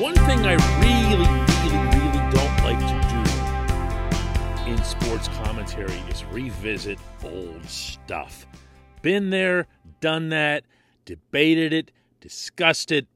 One thing I really, really, really don't like to do in sports commentary is revisit old stuff. Been there, done that, debated it, discussed it,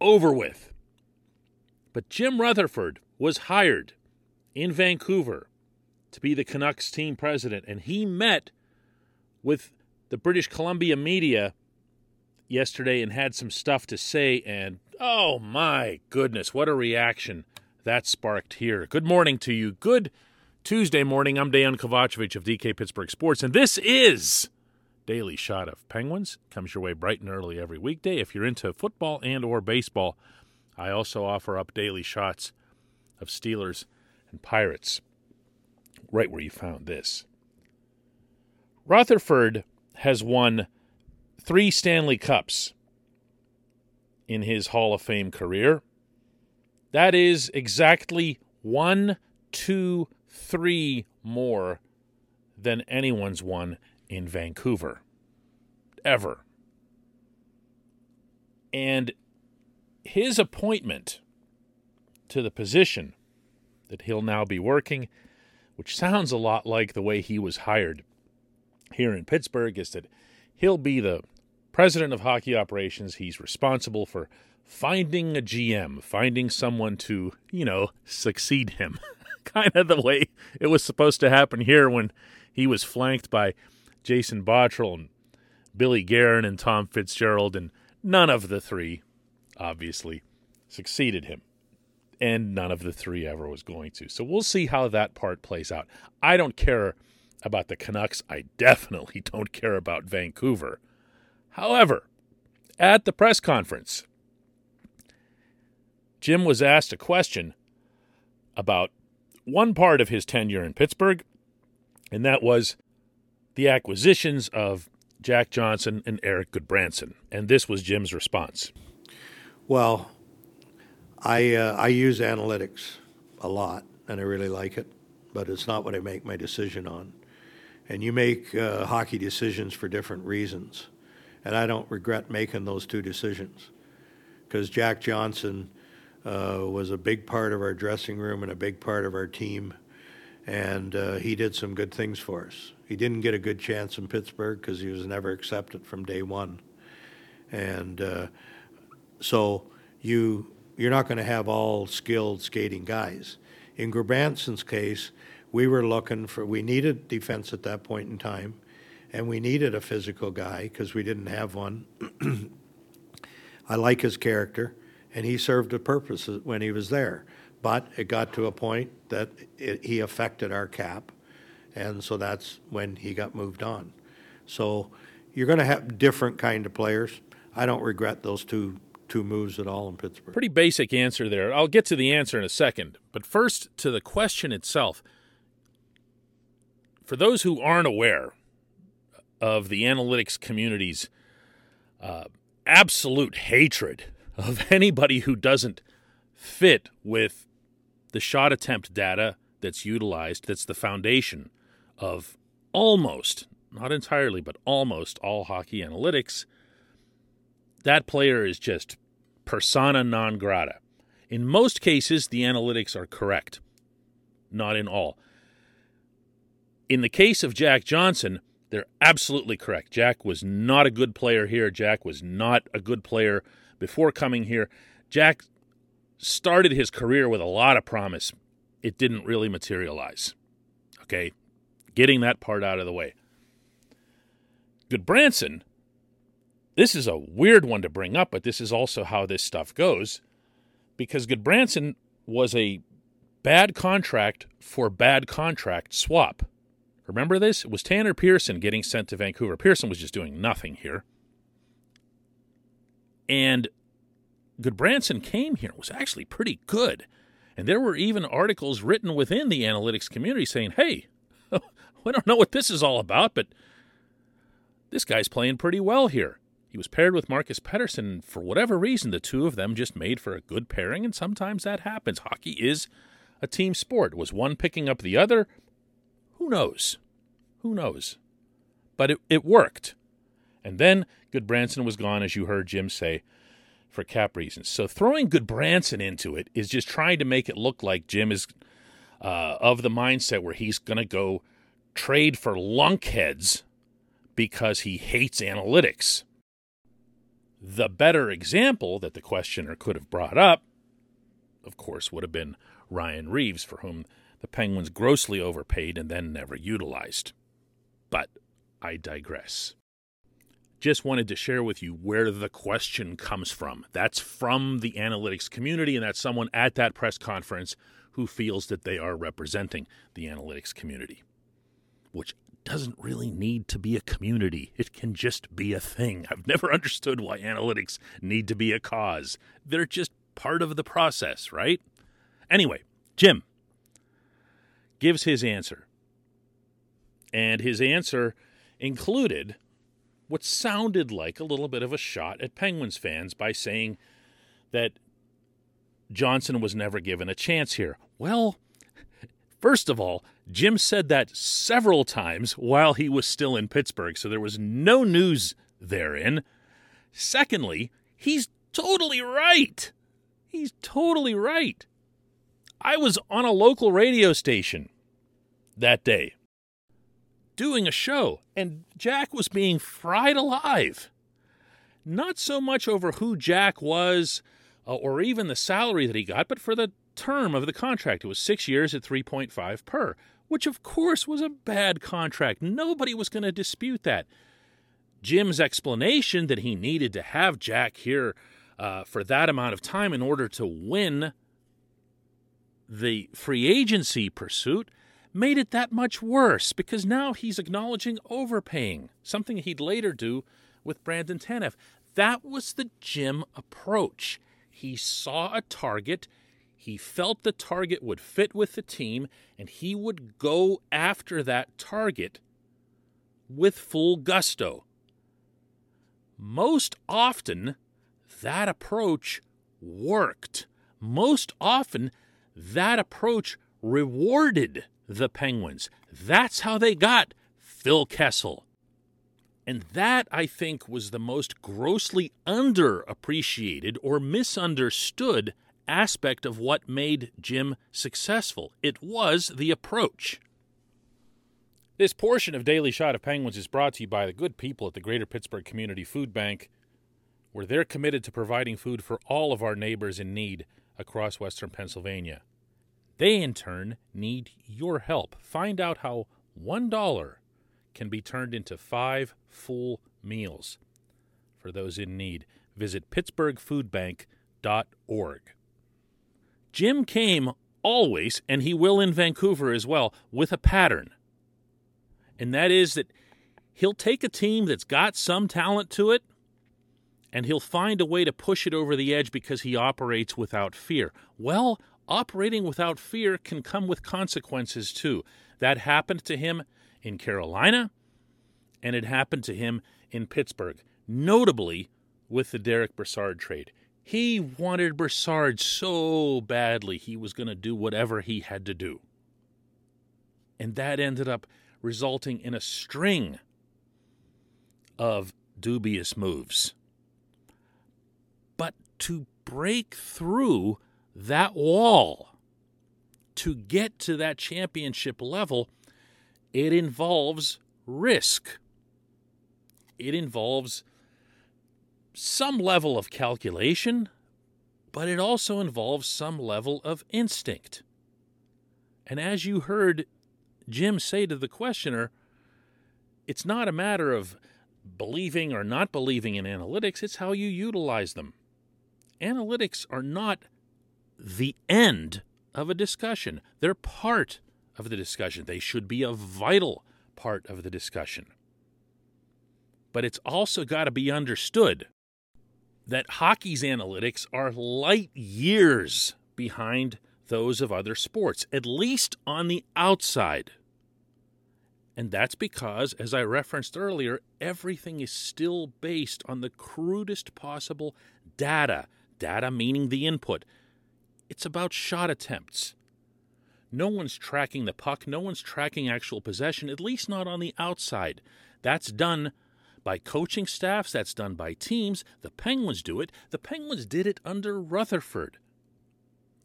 over with. But Jim Rutherford was hired in Vancouver to be the Canucks team president, and he met with the British Columbia media yesterday and had some stuff to say. And oh my goodness, what a reaction that sparked here. Good morning to you. Good Tuesday morning. I'm Dejan Kovacevic of DK Pittsburgh Sports, and this is Daily Shot of Penguins. Comes your way bright and early every weekday. If you're into football and or baseball, I also offer up daily shots of Steelers and Pirates. Right where you found this. Rutherford has won three Stanley Cups in his Hall of Fame career. That is exactly one, two, three more than anyone's won in Vancouver. Ever. And his appointment to the position that he'll now be working, which sounds a lot like the way he was hired here in Pittsburgh, is that he'll be the president of hockey operations. He's responsible for finding a GM, finding someone to, you know, succeed him. kind of the way it was supposed to happen here when he was flanked by Jason Botterill and Billy Guerin and Tom Fitzgerald, and none of the three, obviously, succeeded him. And none of the three ever was going to. So we'll see how that part plays out. I don't care about the Canucks. I definitely don't care about Vancouver. However, at the press conference, Jim was asked a question about one part of his tenure in Pittsburgh, and that was the acquisitions of Jack Johnson and Eric Gudbranson. And this was Jim's response. Well, I uh, I use analytics a lot, and I really like it, but it's not what I make my decision on. And you make uh, hockey decisions for different reasons, and I don't regret making those two decisions, because Jack Johnson uh, was a big part of our dressing room and a big part of our team, and uh, he did some good things for us. He didn't get a good chance in Pittsburgh because he was never accepted from day one, and uh, so you you're not going to have all skilled skating guys. In Gudbranson's case, we were looking for we needed defense at that point in time, and we needed a physical guy because we didn't have one. I like his character, and he served a purpose when he was there. But it got to a point that it, he affected our cap, and so that's when he got moved on. So you're going to have different kind of players. I don't regret those two two moves at all in Pittsburgh. Pretty basic answer there. I'll get to the answer in a second, but first to the question itself. For those who aren't aware of the analytics community's uh, absolute hatred of anybody who doesn't fit with the shot attempt data that's utilized, that's the foundation of almost, not entirely, but almost all hockey analytics, that player is just persona non grata. In most cases, the analytics are correct, not in all. In the case of Jack Johnson, they're absolutely correct. Jack was not a good player here. Jack was not a good player before coming here. Jack started his career with a lot of promise. It didn't really materialize. Okay, getting that part out of the way. Gudbranson, this is a weird one to bring up, but this is also how this stuff goes because Gudbranson was a bad contract for bad contract swap. Remember this? It was Tanner Pearson getting sent to Vancouver. Pearson was just doing nothing here. And Gudbranson came here was actually pretty good. And there were even articles written within the analytics community saying, hey, we don't know what this is all about, but this guy's playing pretty well here. He was paired with Marcus Pettersson, and for whatever reason, the two of them just made for a good pairing, and sometimes that happens. Hockey is a team sport. Was one picking up the other? Who knows? Who knows? But it, it worked. And then Gudbranson was gone, as you heard Jim say, for cap reasons. So throwing Gudbranson into it is just trying to make it look like Jim is uh, of the mindset where he's going to go trade for lunkheads because he hates analytics. The better example that the questioner could have brought up, of course, would have been Ryan Reaves, for whom the Penguins grossly overpaid and then never utilized. But I digress. Just wanted to share with you where the question comes from. That's from the analytics community, and that's someone at that press conference who feels that they are representing the analytics community, which doesn't really need to be a community. It can just be a thing. I've never understood why analytics need to be a cause. They're just part of the process, right? Anyway, Jim gives his answer. And his answer included what sounded like a little bit of a shot at Penguins fans by saying that Johnson was never given a chance here. Well, first of all, Jim said that several times while he was still in Pittsburgh, so there was no news therein. Secondly, he's totally right. He's totally right. I was on a local radio station that day doing a show, and Jack was being fried alive. Not so much over who Jack was uh, or even the salary that he got, but for the term of the contract. It was six years at 3.5 per, which of course was a bad contract. Nobody was going to dispute that. Jim's explanation that he needed to have Jack here uh, for that amount of time in order to win the free agency pursuit made it that much worse because now he's acknowledging overpaying, something he'd later do with Brandon Tanev. That was the Jim approach. He saw a target, he felt the target would fit with the team, and he would go after that target with full gusto. Most often, that approach worked. Most often, that approach rewarded the Penguins. That's how they got Phil Kessel. And that, I think, was the most grossly underappreciated or misunderstood aspect of what made Jim successful. It was the approach. This portion of Daily Shot of Penguins is brought to you by the good people at the Greater Pittsburgh Community Food Bank, where they're committed to providing food for all of our neighbors in need across Western Pennsylvania. They, in turn, need your help. Find out how $1 can be turned into five full meals for those in need. Visit pittsburghfoodbank.org. Jim came always, and he will in Vancouver as well, with a pattern. And that is that he'll take a team that's got some talent to it and he'll find a way to push it over the edge because he operates without fear. Well, operating without fear can come with consequences too. That happened to him in Carolina, and it happened to him in Pittsburgh, notably with the Derek Brassard trade. He wanted Brassard so badly, he was going to do whatever he had to do. And that ended up resulting in a string of dubious moves. To break through that wall to get to that championship level, it involves risk. It involves some level of calculation, but it also involves some level of instinct. And as you heard Jim say to the questioner, it's not a matter of believing or not believing in analytics, it's how you utilize them. Analytics are not the end of a discussion. They're part of the discussion. They should be a vital part of the discussion. But it's also got to be understood that hockey's analytics are light years behind those of other sports, at least on the outside. And that's because, as I referenced earlier, everything is still based on the crudest possible data. Data meaning the input, it's about shot attempts. No one's tracking the puck, no one's tracking actual possession, at least not on the outside. That's done by coaching staffs, that's done by teams. The Penguins do it. The Penguins did it under Rutherford.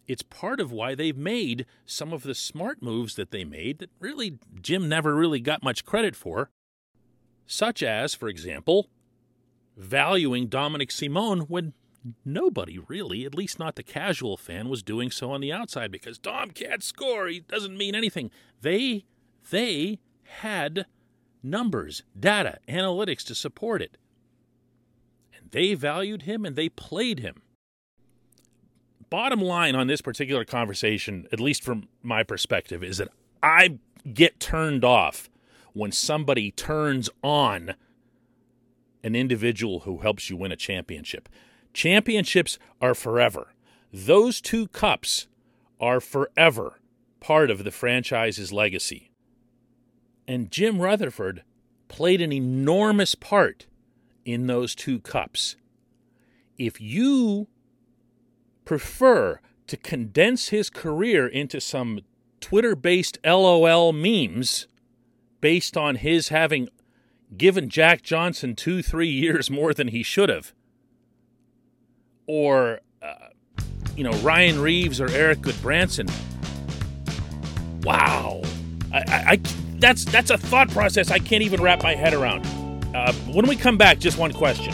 It's part of why they've made some of the smart moves that they made that really Jim never really got much credit for, such as, for example, valuing Dominic Simon when nobody really, at least not the casual fan, was doing so on the outside because Dom can't score. He doesn't mean anything. They they had numbers, data, analytics to support it. And they valued him and they played him. Bottom line on this particular conversation, at least from my perspective, is that I get turned off when somebody turns on an individual who helps you win a championship. Championships are forever. Those two cups are forever part of the franchise's legacy. And Jim Rutherford played an enormous part in those two cups. If you prefer to condense his career into some Twitter based LOL memes based on his having given Jack Johnson two, three years more than he should have, or, uh, you know, Ryan Reaves or Eric Gudbranson. wow. I, I, I that's that's a thought process I can't even wrap my head around. Uh, when we come back, just one question.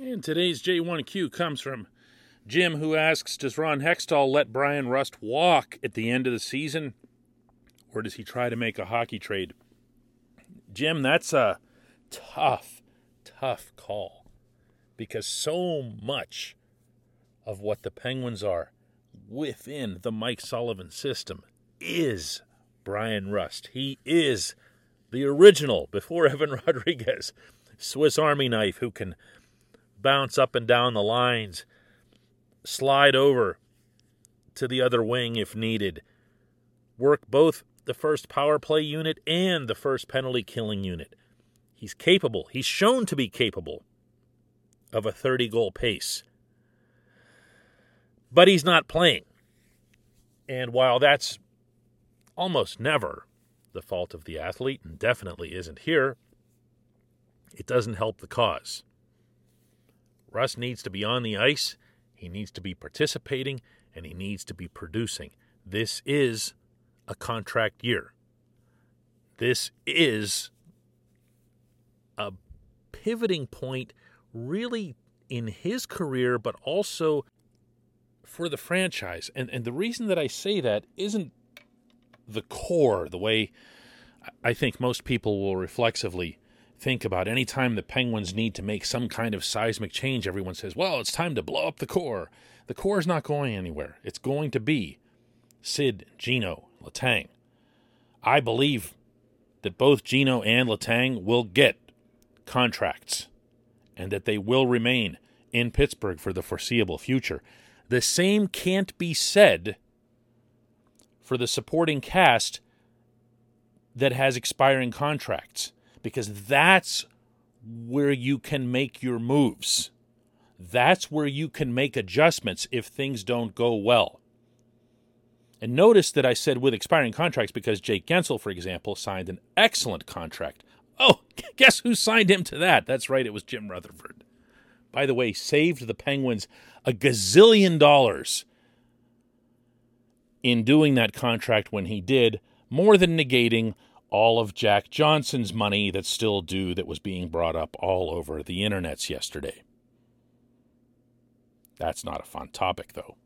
And today's J1Q comes from Jim, who asks Does Ron Hextall let Brian Rust walk at the end of the season, or does he try to make a hockey trade? Jim, that's a tough, tough call because so much of what the Penguins are within the Mike Sullivan system is Brian Rust. He is the original, before Evan Rodrigues, Swiss Army knife who can bounce up and down the lines slide over to the other wing if needed, work both the first power play unit and the first penalty killing unit. He's capable, he's shown to be capable of a 30 goal pace. But he's not playing. And while that's almost never the fault of the athlete, and definitely isn't here, it doesn't help the cause. Rust needs to be on the ice he needs to be participating and he needs to be producing. This is a contract year. This is a pivoting point, really, in his career, but also for the franchise. And, and the reason that I say that isn't the core, the way I think most people will reflexively think about any time the Penguins need to make some kind of seismic change, everyone says, well, it's time to blow up the core. The core is not going anywhere. It's going to be Sid, Gino, Letang. I believe that both Gino and Letang will get contracts and that they will remain in Pittsburgh for the foreseeable future. The same can't be said for the supporting cast that has expiring contracts because that's where you can make your moves. That's where you can make adjustments if things don't go well. And notice that I said with expiring contracts because Jake Guentzel, for example, signed an excellent contract. Oh, guess who signed him to that? That's right, it was Jim Rutherford. By the way, saved the Penguins a gazillion dollars in doing that contract when he did, more than negating all of Jack Johnson's money that's still due that was being brought up all over the internets yesterday. That's not a fun topic, though.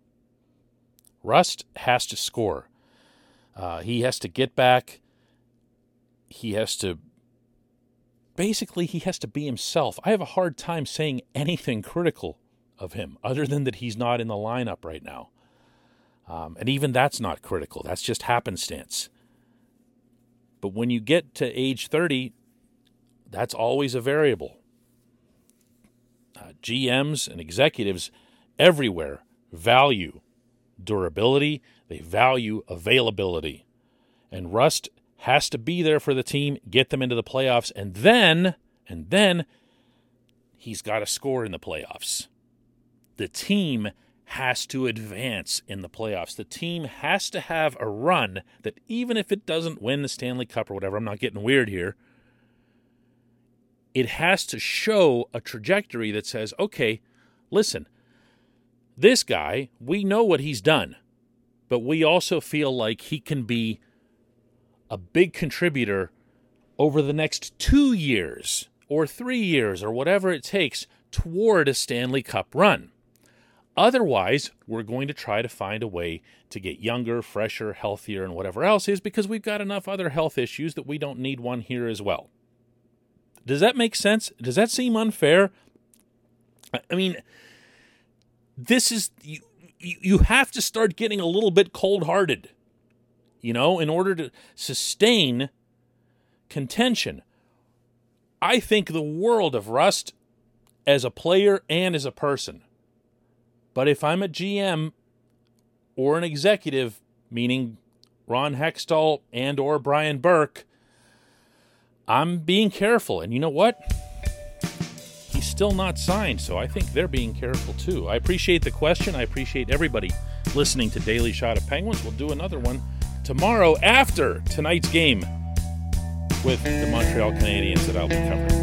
Rust has to score. Uh, he has to get back he has to basically he has to be himself. I have a hard time saying anything critical of him other than that he's not in the lineup right now. Um, and even that's not critical. That's just happenstance. But when you get to age 30, that's always a variable. Uh, GMs and executives everywhere value durability, they value availability. And Rust has to be there for the team, get them into the playoffs, and then, and then he's got to score in the playoffs. The team has to advance in the playoffs. The team has to have a run that even if it doesn't win the Stanley Cup or whatever, I'm not getting weird here. It has to show a trajectory that says, okay, listen, this guy, we know what he's done, but we also feel like he can be a big contributor over the next two years or three years or whatever it takes toward a Stanley Cup run. Otherwise, we're going to try to find a way to get younger, fresher, healthier, and whatever else is because we've got enough other health issues that we don't need one here as well. Does that make sense? Does that seem unfair? I mean, this is you, you have to start getting a little bit cold hearted you know, in order to sustain contention. I think the world of Rust as a player and as a person. But if I'm a GM or an executive, meaning Ron Hextall and or Brian Burke, I'm being careful. And you know what? He's still not signed, so I think they're being careful too. I appreciate the question. I appreciate everybody listening to Daily Shot of Penguins. We'll do another one tomorrow after tonight's game with the Montreal Canadiens that I'll be covering.